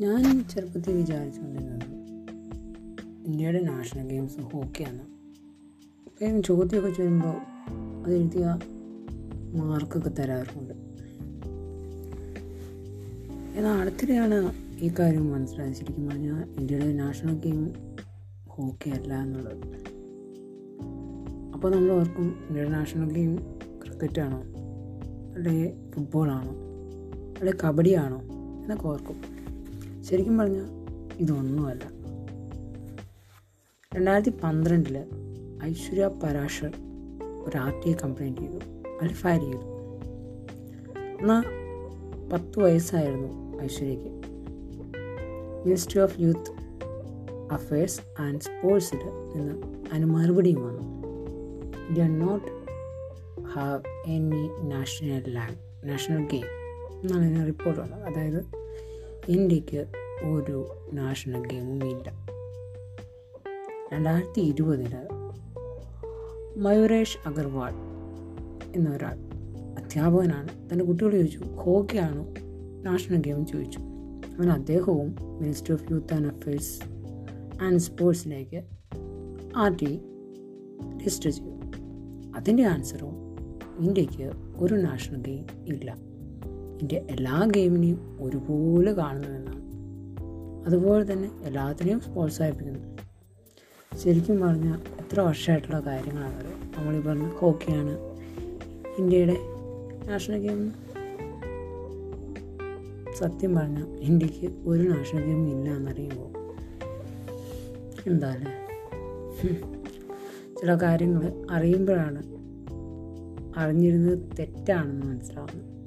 ഞാൻ ചെറുപ്പത്തിൽ വിചാരിച്ചുകൊണ്ടിരുന്നത് ഇന്ത്യയുടെ നാഷണൽ ഗെയിംസ് ഹോക്കിയാണ്. അപ്പം ചോദ്യമൊക്കെ ചെയ്യുമ്പോൾ അത് എഴുതിയ മാർക്കൊക്കെ തരാറുണ്ട്. എന്നാൽ അടുത്തിടെയാണ് ഈ കാര്യം മനസ്സിലായത് ശരിക്കും പറഞ്ഞാൽ ഇന്ത്യയുടെ നാഷണൽ ഗെയിം ഹോക്കി അല്ല എന്നുള്ളത്. അപ്പോൾ നമ്മൾ ഓർക്കും ഇന്ത്യയുടെ നാഷണൽ ഗെയിം ക്രിക്കറ്റാണോ? അല്ലെങ്കിൽ ഫുട്ബോളാണോ? അല്ലെങ്കിൽ കബഡിയാണോ? എന്നൊക്കെ ഓർക്കും. ശരിക്കും പറഞ്ഞാൽ ഇതൊന്നുമല്ല. രണ്ടായിരത്തി പന്ത്രണ്ടിൽ ഐശ്വര്യ പരാശർ ഒരു ആർ ടി ഐ കംപ്ലയിന്റ് ചെയ്തു. അതിൽ ഫയർ ചെയ്തു. എന്നാൽ പത്ത് വയസ്സായിരുന്നു ഐശ്വര്യയ്ക്ക്. Ministry of youth affairs and സ്പോർട്സിൽ നിന്ന് അതിന് മറുപടിയും വന്നു. India not have any national Lang national game എന്നാണ് ഇതിന് റിപ്പോർട്ട് വന്നത്. അതായത് ഇന്ത്യയ്ക്ക് ഒരു നാഷണൽ ഗെയിമും ഇല്ല. രണ്ടായിരത്തി ഇരുപതിൽ മയൂരേഷ് അഗർവാൾ എന്നൊരാൾ അധ്യാപകനാണ്. തന്റെ കുട്ടികൾ ചോദിച്ചു ഹോക്കിയാണോ നാഷണൽ ഗെയിം? ചോദിച്ചു. അങ്ങനെ അദ്ദേഹവും minister of youth and affairs and സ്പോർട്സിലേക്ക് R T register ചെയ്തു. അതിന്റെ ആൻസറും ഇന്ത്യയ്ക്ക് ഒരു നാഷണൽ ഗെയിം ഇല്ല. ഇന്ത്യ എല്ലാ ഗെയിമിനെയും ഒരുപോലെ കാണുന്നുവെന്നാണ് അതുപോലെ തന്നെ എല്ലാത്തിനെയും പ്രോത്സാഹിപ്പിക്കുന്നു. ശരിക്കും പറഞ്ഞാൽ എത്ര വർഷമായിട്ടുള്ള കാര്യങ്ങളാണത് നമ്മളീ പറഞ്ഞ ഹോക്കിയാണ് ഇന്ത്യയുടെ നാഷണൽ ഗെയിം. സത്യം പറഞ്ഞാൽ ഇന്ത്യയ്ക്ക് ഒരു നാഷണൽ ഗെയിം ഇല്ല എന്നറിയുമ്പോൾ എന്താ ചില കാര്യങ്ങൾ അറിയുമ്പോഴാണ് അറിഞ്ഞിരുന്നത് തെറ്റാണെന്ന് മനസ്സിലാവുന്നത്.